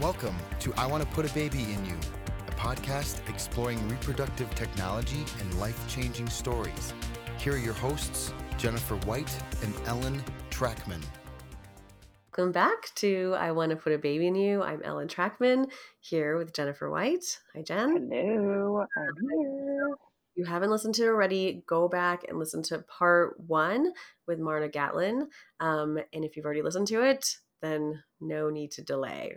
Welcome to I Want to Put a Baby in You, a podcast exploring reproductive technology and life changing stories. Here are your hosts, Jennifer White and Ellen Trachman. Welcome back to I Want to Put a Baby in You. I'm Ellen Trachman here with Jennifer White. Hi, Jen. Hello, I'm here. If you haven't listened to it already, go back and listen to part one with Marna Gatlin. Um, and if you've already listened to it, then no need to delay.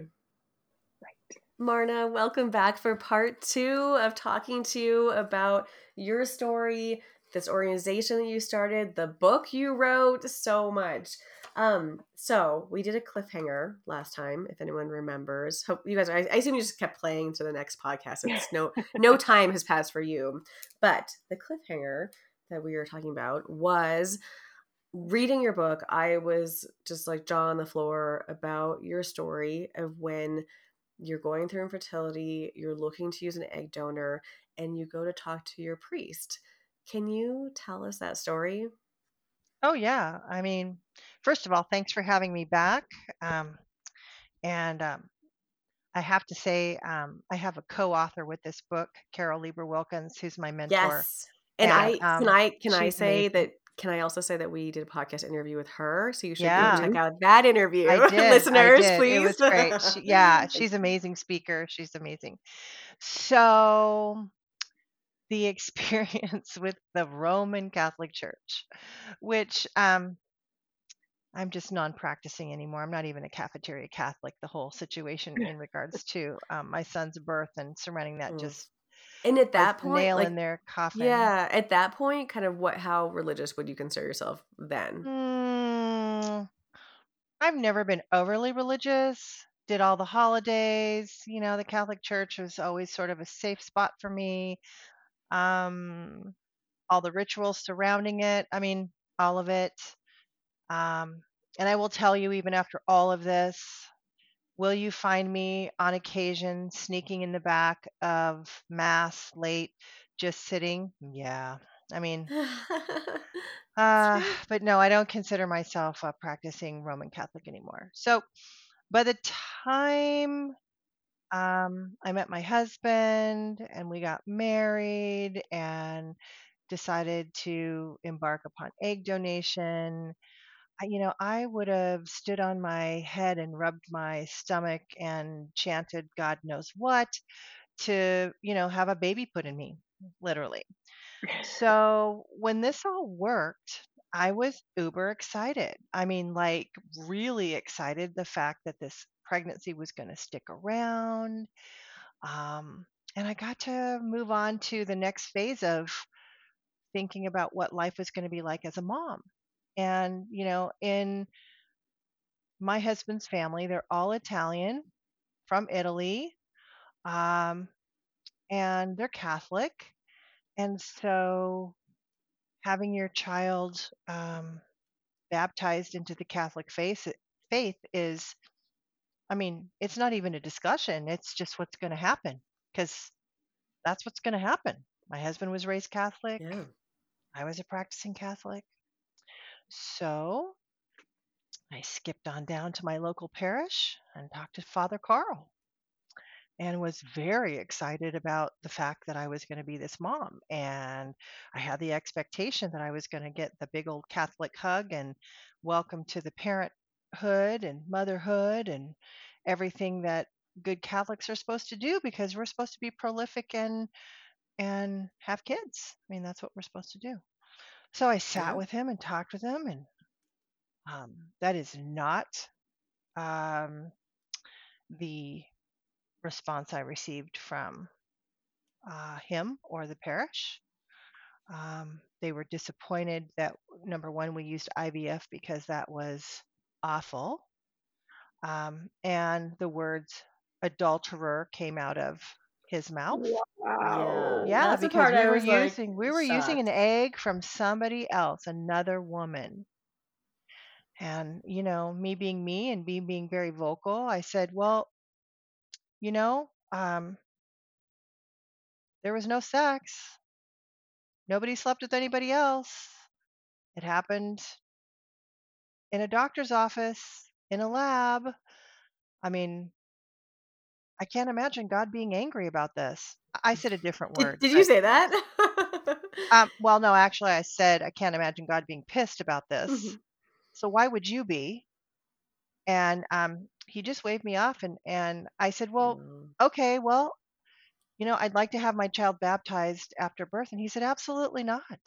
Marna, welcome back for part two of talking to you about your story, this organization that you started, the book you wrote, so much. Um, so we did a cliffhanger last time, if anyone remembers. Hope you guys. I, I assume you just kept playing to the next podcast. It's no no time has passed for you, but the cliffhanger that we were talking about was reading your book. I was just like jaw on the floor about your story of when you're going through infertility, you're looking to use an egg donor, and you go to talk to your priest. Can you tell us that story? Oh, yeah. I mean, first of all, thanks for having me back. Um, and um, I have to say, um, I have a co-author with this book, Carol Lieber Wilkins, who's my mentor. Yes. And, I um, can I can I say amazing. that can I also say that we did a podcast interview with her, so you should go Yeah. check out that interview, I did. listeners, I did. please. It was great. She, yeah, she's amazing speaker. She's amazing. So the experience with the Roman Catholic Church, which um, I'm just non-practicing anymore. I'm not even a cafeteria Catholic. The whole situation in regards to um, my son's birth and surrounding that Mm. just and at that point, nail like in their coffin. yeah, at that point, kind of what how religious would you consider yourself then? Mm, I've never been overly religious. Did all the holidays. You know, the Catholic Church was always sort of a safe spot for me. Um, all the rituals surrounding it. I mean, all of it. Um, and I will tell you, even after all of this, will you find me on occasion sneaking in the back of Mass late, just sitting? Yeah. I mean, uh, but no, I don't consider myself a practicing Roman Catholic anymore. So by the time um, I met my husband and we got married and decided to embark upon egg donation, I, you know, I would have stood on my head and rubbed my stomach and chanted God knows what to, you know, have a baby put in me, literally. So when this all worked, I was uber excited. I mean, like really excited the fact that this pregnancy was going to stick around. Um, and I got to move on to the next phase of thinking about what life was going to be like as a mom. And, you know, in my husband's family, they're all Italian from Italy, um, and they're Catholic. And so having your child um, baptized into the Catholic faith, faith is, I mean, it's not even a discussion. It's just what's going to happen because that's what's going to happen. My husband was raised Catholic. yeah. I was a practicing Catholic. So I skipped on down to my local parish and talked to Father Carl and was very excited about the fact that I was going to be this mom. And I had the expectation that I was going to get the big old Catholic hug and welcome to the parenthood and motherhood and everything that good Catholics are supposed to do because we're supposed to be prolific and and have kids. I mean, that's what we're supposed to do. So I sat Yeah. with him and talked with him, and um, that is not um, the response I received from uh, him or the parish. Um, they were disappointed that number one, we used IVF because that was awful. Um, and the words adulterer came out of his mouth. Yeah. Yeah, That's because we were was like using we were using an egg from somebody else, another woman. And you know, me being me and me being very vocal, I said, "Well, you know, um, there was no sex. Nobody slept with anybody else. It happened in a doctor's office, in a lab. I mean, I can't imagine God being angry about this. I said a different word. Did, did you say that? um, well, no, actually, I said I can't imagine God being pissed about this. Mhm. So why would you be? And um, he just waved me off, and and I said, well, Mm, okay, well, you know, I'd like to have my child baptized after birth, and he said, absolutely not.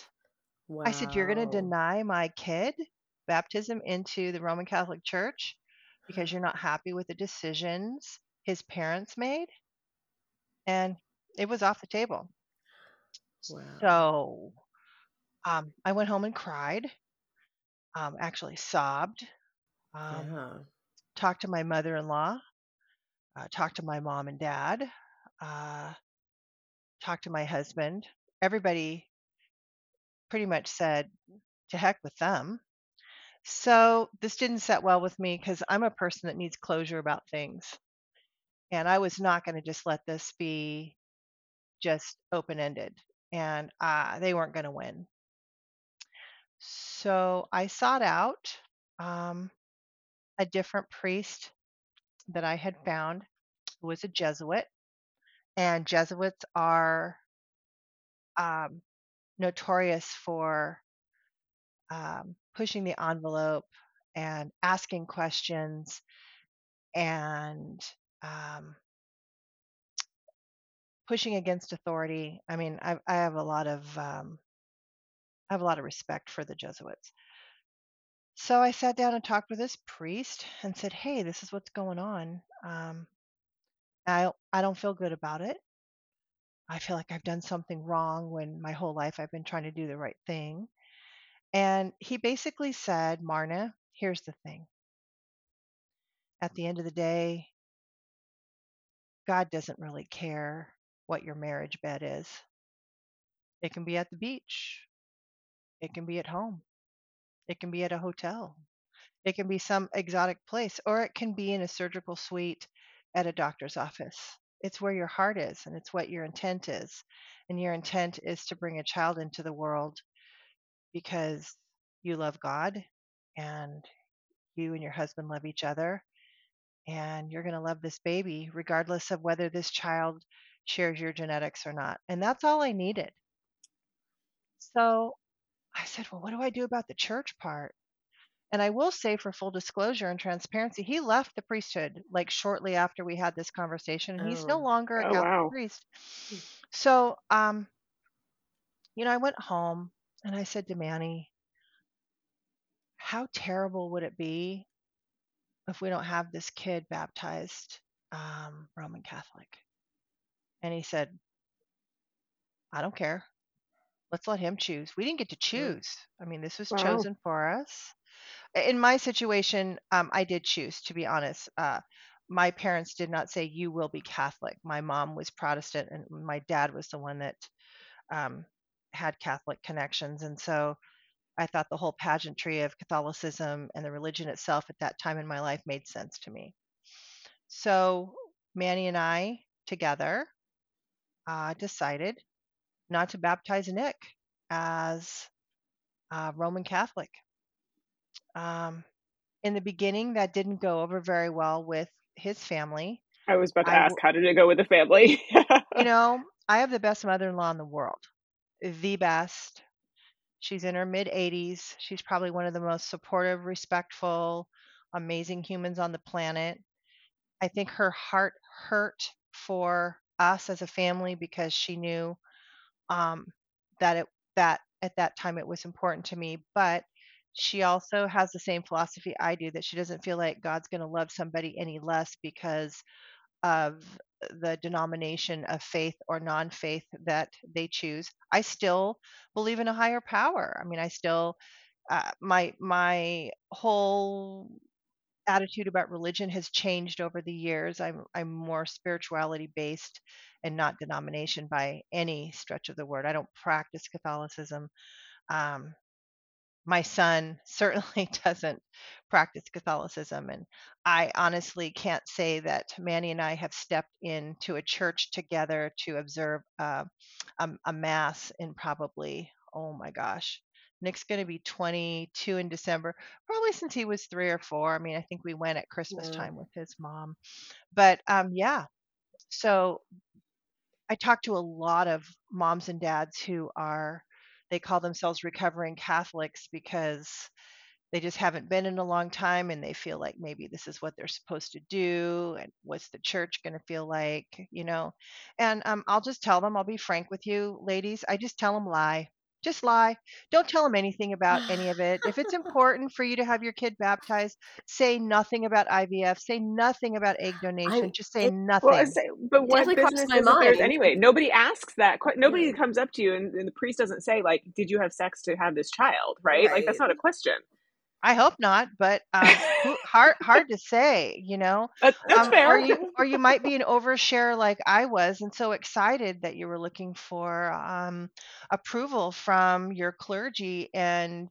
I said, you're going to deny my kid baptism into the Roman Catholic Church because you're not happy with the decisions his parents made, and it was off the table. Wow. So um, I went home and cried, um, actually sobbed, um, yeah. talked to my mother in law, uh, talked to my mom and dad, uh, talked to my husband. Everybody pretty much said, to heck with them. So this didn't set well with me because I'm a person that needs closure about things. And I was not going to just let this be just open ended. And uh, they weren't going to win. So I sought out um, a different priest that I had found who was a Jesuit. And Jesuits are um, notorious for um, pushing the envelope and asking questions and um, pushing against authority. I mean, I, I have a lot of um, I have a lot of respect for the Jesuits. So I sat down and talked with this priest and said, "Hey, this is what's going on. Um, I I don't feel good about it. I feel like I've done something wrong when my whole life I've been trying to do the right thing." And he basically said, "Marna, here's the thing. At the end of the day, God doesn't really care what your marriage bed is. It can be at the beach. It can be at home. It can be at a hotel. It can be some exotic place, or it can be in a surgical suite at a doctor's office. It's where your heart is, and it's what your intent is. And your intent is to bring a child into the world because you love God and you and your husband love each other. And you're going to love this baby regardless of whether this child shares your genetics or not. And that's all I needed. So I said, Well, what do I do about the church part? And I will say, for full disclosure and transparency, he left the priesthood like shortly after we had this conversation, and he's no Oh. longer a Oh, Catholic wow. priest. So, um, you know, I went home and I said to Manny, How terrible would it be if we don't have this kid baptized um, Roman Catholic? And he said, I don't care. Let's let him choose. We didn't get to choose. I mean, this was Wow. chosen for us. In my situation, um, I did choose, to be honest. Uh, my parents did not say, You will be Catholic. My mom was Protestant, and my dad was the one that um, had Catholic connections. And so I thought the whole pageantry of Catholicism and the religion itself at that time in my life made sense to me. So Manny and I together uh, decided not to baptize Nick as a Roman Catholic. Um, in the beginning, that didn't go over very well with his family. I was about to I ask, how did it go with the family? You know, I have the best mother in law in the world, the best. She's in her mid 80s. She's probably one of the most supportive, respectful, amazing humans on the planet. I think her heart hurt for us as a family because she knew um, that it that at that time it was important to me. But she also has the same philosophy I do that she doesn't feel like God's going to love somebody any less because of the denomination of faith or non-faith that they choose. I still believe in a higher power. I mean, I still uh, my my whole attitude about religion has changed over the years. I'm I'm more spirituality based and not denomination by any stretch of the word. I don't practice Catholicism. Um, my son certainly doesn't practice Catholicism, and I honestly can't say that Manny and I have stepped into a church together to observe uh, a, a mass in probably oh my gosh. Nick's going to be 22 in December, probably since he was three or four. I mean, I think we went at Christmas Wow. time with his mom. But um, yeah, so I talk to a lot of moms and dads who are, they call themselves recovering Catholics because they just haven't been in a long time and they feel like maybe this is what they're supposed to do and what's the church going to feel like you know? And um, i'll just tell them i'll be frank with you ladies i just tell them lie just lie don't tell them anything about any of it if it's important for you to have your kid baptized say nothing about ivf say nothing about egg donation I, just say it nothing Well, say, but what definitely crossed business my is it theirs mind. anyway? Nobody asks that. que- Nobody Yeah. comes up to you, and, and the priest doesn't say like, "Did you have sex to have this child?" Right? Like that's not a question. I hope not but um, hard hard to say you know That, that's um, fair. or you or you might be an overshare like I was, and so excited that you were looking for um, approval from your clergy and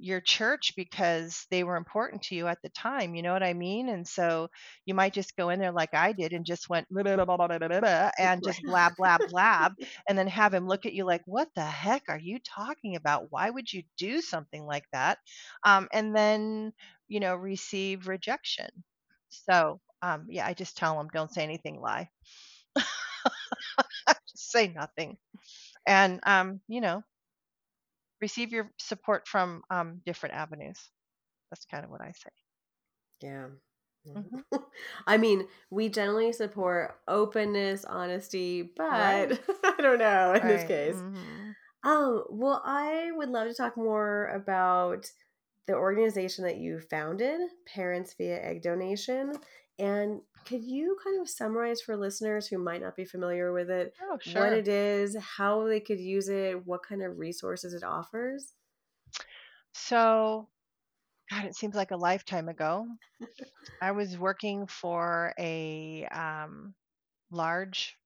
your church because they were important to you at the time. You know what I mean? And so you might just go in there like I did and just went blah, blah, blah, and just blab, blab, blab, and then have him look at you like, what the heck are you talking about? Why would you do something like that? Um, and then, you know, receive rejection. So, um, yeah, I just tell them don't say anything lie. just say nothing. And, um, you know, receive your support from um, different avenues. That's kind of what I say. Yeah. Mhm. I mean, we generally support openness, honesty, but Right. I don't know in this Right. case. Mhm. Um, well, I would love to talk more about the organization that you founded, Parents via Egg Donation. And could you kind of summarize for listeners who might not be familiar with it Oh, what it is, how they could use it, what kind of resources it offers? So, God, it seems like a lifetime ago. I was working for a um, large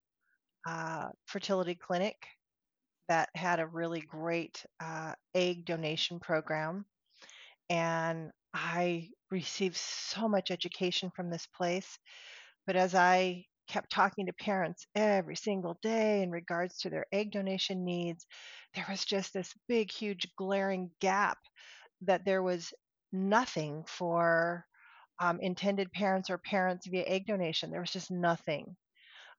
uh, fertility clinic that had a really great uh, egg donation program. And I received so much education from this place. But as I kept talking to parents every single day in regards to their egg donation needs, there was just this big, huge, glaring gap that there was nothing for um, intended parents or parents via egg donation. There was just nothing.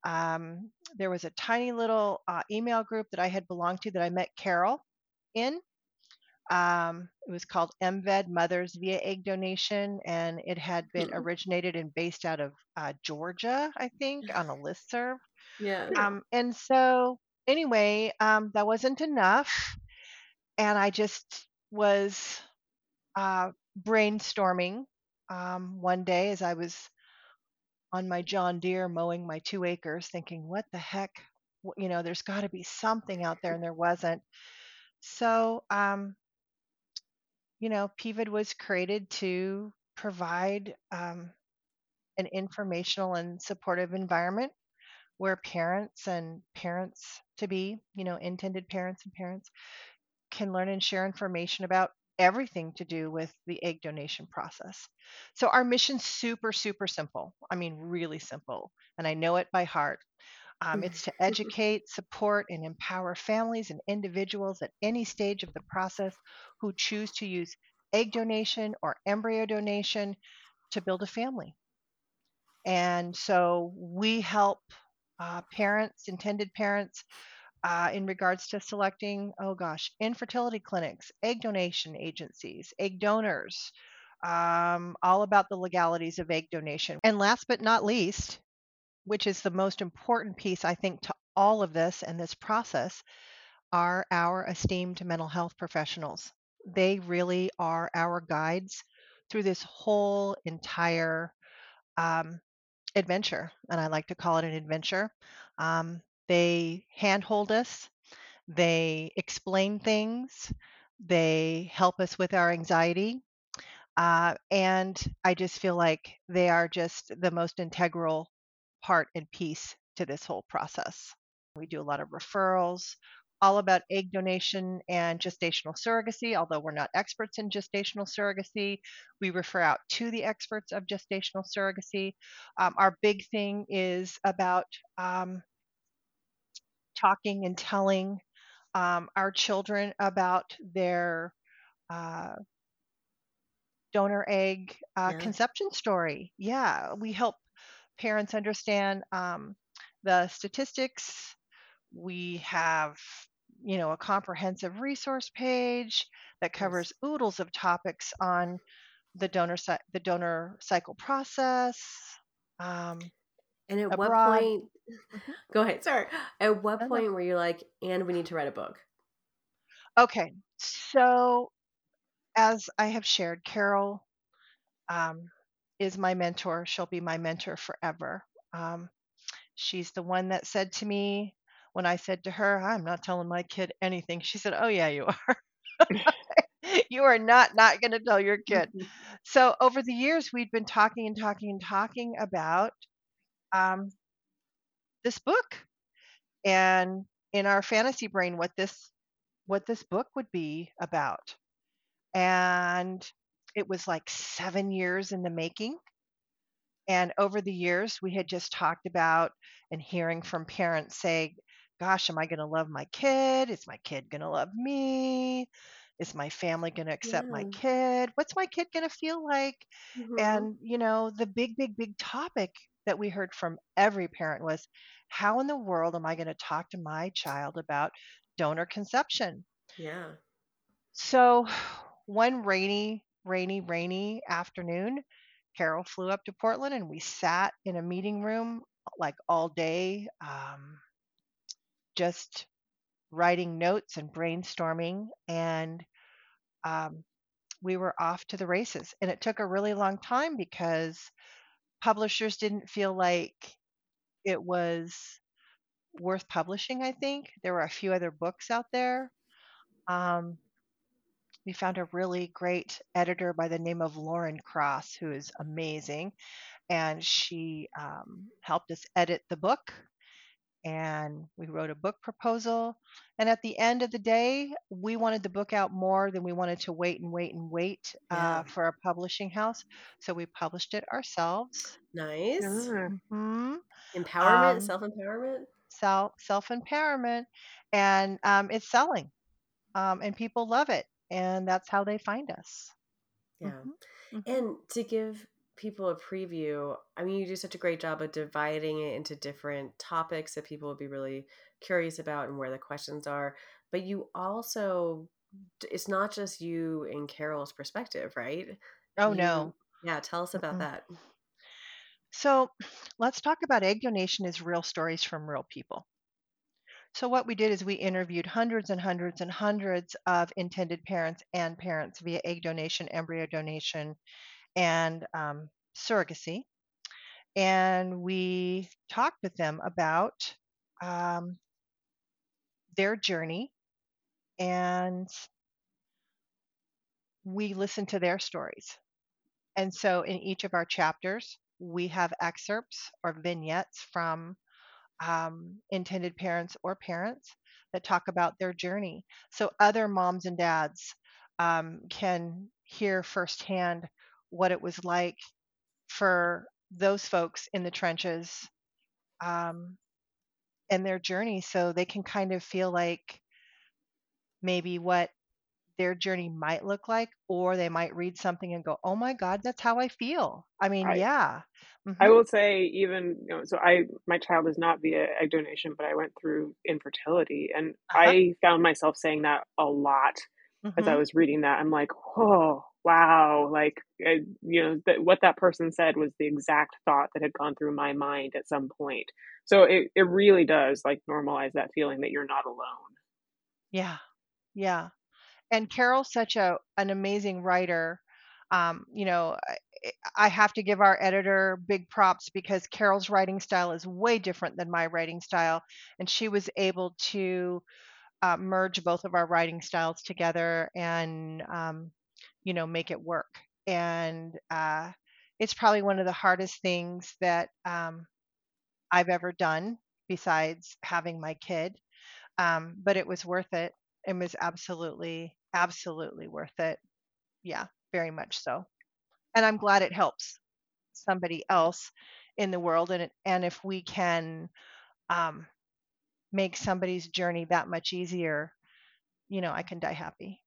Um, there was a tiny little uh, email group that I had belonged to that I met Carol in. Um, it was called MVED Mothers via Egg Donation, and it had been Hmm. originated and based out of uh, Georgia, I think, on a listserv. Yeah. Um, and so, anyway, um, that wasn't enough. And I just was uh, brainstorming um, one day as I was on my John Deere mowing my two acres, thinking, what the heck? You know, there's got to be something out there, and there wasn't. So, um, you know, PVED was created to provide um, an informational and supportive environment where parents and parents to be, you know, intended parents and parents can learn and share information about everything to do with the egg donation process. So our mission's super, super simple. I mean, really simple. And I know it by heart. Um, it's to educate, support, and empower families and individuals at any stage of the process who choose to use egg donation or embryo donation to build a family. And so we help uh, parents, intended parents, uh, in regards to selecting, oh gosh, infertility clinics, egg donation agencies, egg donors, um, all about the legalities of egg donation. And last but not least, which is the most important piece, I think, to all of this and this process, are our esteemed mental health professionals. They really are our guides through this whole entire um, adventure, and I like to call it an adventure. Um, they handhold us, they explain things, they help us with our anxiety, uh, and I just feel like they are just the most integral part and piece to this whole process. We do a lot of referrals, all about egg donation and gestational surrogacy. Although we're not experts in gestational surrogacy, we refer out to the experts of gestational surrogacy. Um, our big thing is about um, talking and telling um, our children about their uh, donor egg uh, Yeah. conception story. Yeah, we help parents understand um, the statistics. We have, you know, a comprehensive resource page that covers oodles of topics on the donor the donor cycle process. Um, And at a what point? Mhm. Go ahead. Sorry. At what point were you like, and we need to write a book? Okay, so as I have shared, Carol um, is my mentor. She'll be my mentor forever. Um, she's the one that said to me when I said to her, I'm not telling my kid anything. She said, Oh, yeah, you are. you are not not going to tell your kid. So over the years, we'd been talking and talking and talking about um, this book, and in our fantasy brain, what this what this book would be about. And it was like seven years in the making. And over the years, we had just talked about and hearing from parents say, Gosh, am I going to love my kid? Is my kid going to love me? Is my family going to accept my kid? What's my kid going to feel like? Mhm. And, you know, the big, big, big topic that we heard from every parent was how in the world am I going to talk to my child about donor conception? yeah. So one rainy, rainy, rainy afternoon, Carol flew up to Portland and we sat in a meeting room like all day, um, just writing notes and brainstorming. And um, we were off to the races. And it took a really long time because publishers didn't feel like it was worth publishing, I think. There were a few other books out there. Um, we found a really great editor by the name of Lauren Cross, who is amazing. And she um, helped us edit the book. And we wrote a book proposal. And at the end of the day, we wanted the book out more than we wanted to wait and wait and wait uh, Yeah. for a publishing house. So we published it ourselves. Nice. Ah. hmm Empowerment, Um, self empowerment. self self empowerment, and um, it's selling, um, and people love it, and that's how they find us. Yeah. Mhm, mhm. And to give people a preview, I mean, you do such a great job of dividing it into different topics that people would be really curious about and where the questions are. But you also, it's not just you and Carol's perspective, right? Oh You- no. Yeah, tell us about Mm-mm. that. So let's talk about egg donation is real stories from real people. So what we did is we interviewed hundreds and hundreds and hundreds of intended parents and parents via egg donation, embryo donation, and um, surrogacy, and we talked with them about um, their journey, and we listened to their stories. And so in each of our chapters, we have excerpts or vignettes from um, intended parents or parents that talk about their journey. So other moms and dads um, can hear firsthand what it was like for those folks in the trenches um, and their journey. So they can kind of feel like maybe what their journey might look like, or they might read something and go, "Oh my God, that's how I feel." I mean, I- yeah, I Mhm. will say even you know so I my child is not via egg donation, but I went through infertility, and Uh-huh. I found myself saying that a lot as I Mhm. was reading that. I'm like, oh wow, like I, you know that what that person said was the exact thought that had gone through my mind at some point. So it it really does like normalize that feeling that you're not alone. Yeah, yeah. And Carol's such a an amazing writer. Um, you know, I, I have to give our editor big props because Carol's writing style is way different than my writing style, and she was able to uh, merge both of our writing styles together and um, you know make it work. And uh, it's probably one of the hardest things that um, I've ever done besides having my kid. Um, but it was worth it. It was absolutely, absolutely worth it. Yeah, very much so. And I'm glad it helps somebody else in the world. And and if we can um, make somebody's journey that much easier, you know, I can die happy.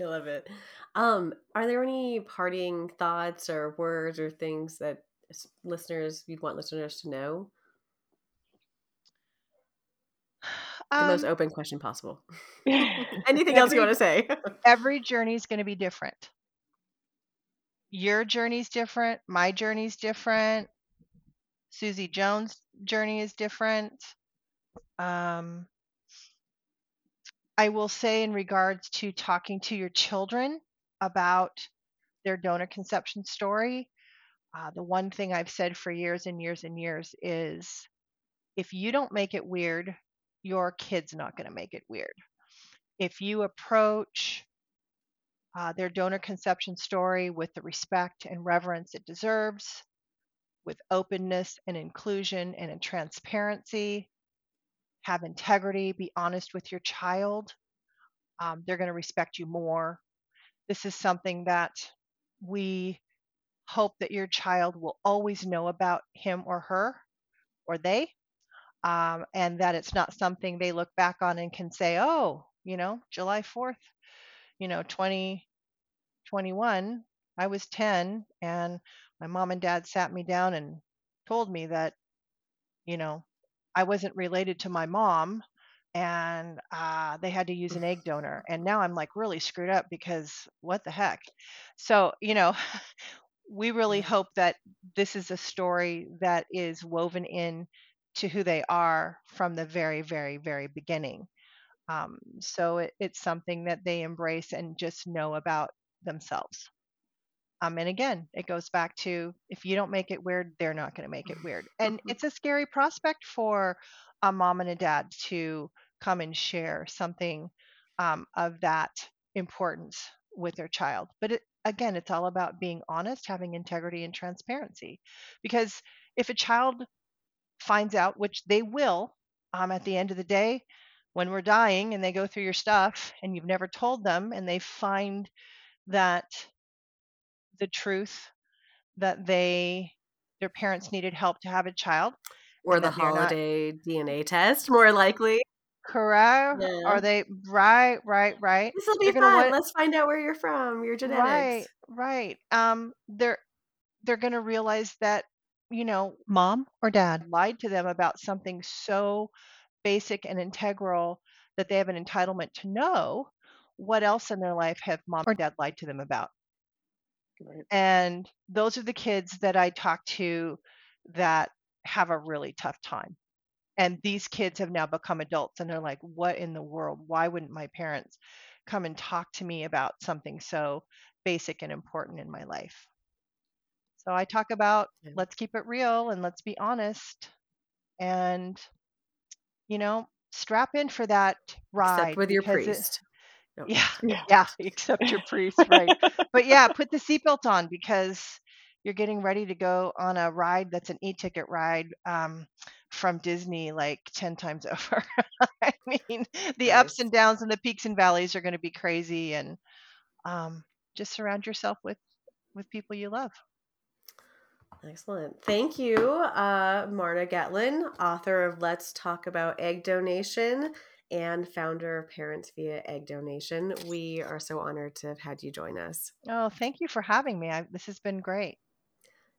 I love it. Um, are there any parting thoughts or words or things that listeners you'd want listeners to know? Um, the most open question possible. Anything else you want to say? every journey is going to be different. Your journey's different. My journey's different. Susie Jones' journey is different. Um, I will say, in regards to talking to your children about their donor conception story, uh, the one thing I've said for years and years and years is if you don't make it weird, your kid's not going to make it weird. If you approach uh, their donor conception story with the respect and reverence it deserves, with openness and inclusion and in transparency, have integrity, be honest with your child, um, they're going to respect you more. This is something that we hope that your child will always know about him or her or they um, and that it's not something they look back on and can say, oh, you know, July 4th, you know, 2021, I was 10 and my mom and dad sat me down and told me that, you know, I wasn't related to my mom and uh, they had to use an egg donor. And now I'm like really screwed up because what the heck? So, you know, we really hope that this is a story that is woven in to who they are from the very, very, very beginning. Um, so it, it's something that they embrace and just know about themselves. Um, and again, it goes back to if you don't make it weird, they're not going to make it weird. And it's a scary prospect for a mom and a dad to come and share something um, of that importance with their child. But it, again, it's all about being honest, having integrity and transparency. Because if a child finds out, which they will um, at the end of the day, when we're dying and they go through your stuff and you've never told them and they find that the truth that they their parents needed help to have a child or the holiday not, dna test more likely. Correct. Yeah. are they right right right. This will be fun. what, let's find out where you're from your genetics. Right right. Um they're they're going to realize that you know, mom or dad lied to them about something so basic and integral that they have an entitlement to know, what else in their life have mom or dad lied to them about? Right. And those are the kids that I talk to that have a really tough time. And these kids have now become adults and they're like, what in the world? Why wouldn't my parents come and talk to me about something so basic and important in my life? So I talk about yeah. let's keep it real and let's be honest and you know, strap in for that ride Except with your priest. It, yeah, yeah, yeah, except your priest, right? but yeah, put the seatbelt on because you're getting ready to go on a ride that's an e-ticket ride um, from Disney like 10 times over. I mean, the nice. ups and downs and the peaks and valleys are going to be crazy and um, just surround yourself with with people you love. Excellent. Thank you, uh, Marna Gatlin, author of Let's Talk About Egg Donation and founder of Parents Via Egg Donation. We are so honored to have had you join us. Oh, thank you for having me. I, this has been great.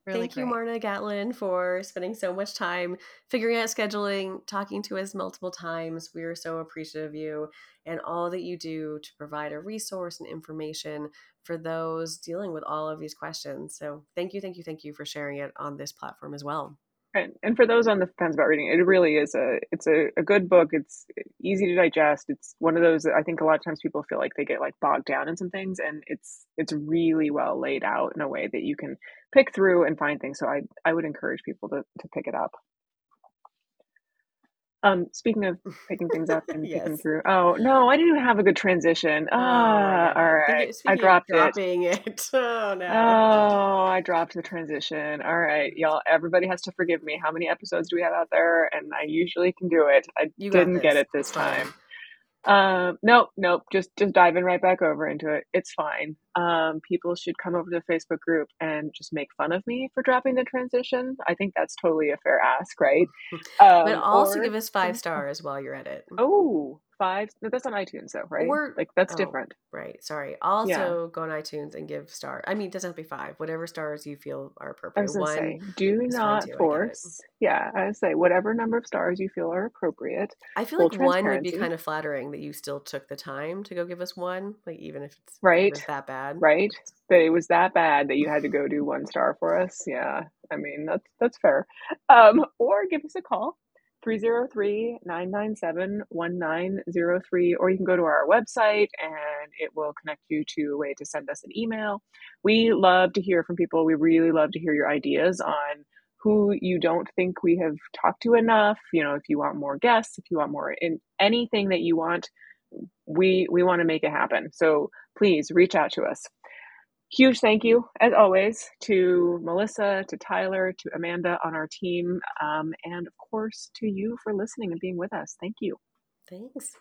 Really Thank great. you, Marna Gatlin, for spending so much time figuring out scheduling, talking to us multiple times. We are so appreciative of you and all that you do to provide a resource and information for those dealing with all of these questions. So thank you, thank you, thank you for sharing it on this platform as well. And, and for those on the fence about reading, it really is a it's a, a good book. It's easy to digest. It's one of those I think a lot of times people feel like they get like bogged down in some things, and it's it's really well laid out in a way that you can pick through and find things. So I I would encourage people to to pick it up. Um, speaking of picking things up and yes. picking through. Oh no, I didn't even have a good transition. Ah, oh, all right. I dropped dropping it. it. Oh no. Oh, I dropped the transition. All right, y'all. Everybody has to forgive me. How many episodes do we have out there? And I usually can do it. I you didn't get it this time. Um, nope, nope. Just just diving right back over into it. It's fine. Um, people should come over to the Facebook group and just make fun of me for dropping the transition. I think that's totally a fair ask, right? Um, but also or, give us five stars while you're at it. Oh, five. No, That's on iTunes, though, right? Or- like that's oh. different. Right. Sorry. Also go on iTunes and give star. I mean, it doesn't have to be five. Whatever stars you feel are I appropriate. One. say, do not I force. Yeah, I would say whatever number of stars you feel are appropriate. I feel like one would be kind of flattering that you still took the time to go give us one, like even if it's Right. if it's that bad. Right? That it was that bad that you had to go do one star for us. Yeah, I mean that's that's fair. Um, or give us a call. 303-997-1903 or you can go to our website and it will connect you to a way to send us an email. We love to hear from people. We really love to hear your ideas on who you don't think we have talked to enough, you know, if you want more guests, if you want more in anything that you want, we we want to make it happen. So please reach out to us. Huge thank you, as always, to Melissa, to Tyler, to Amanda on our team, um, and of course to you for listening and being with us. Thank you. Thanks.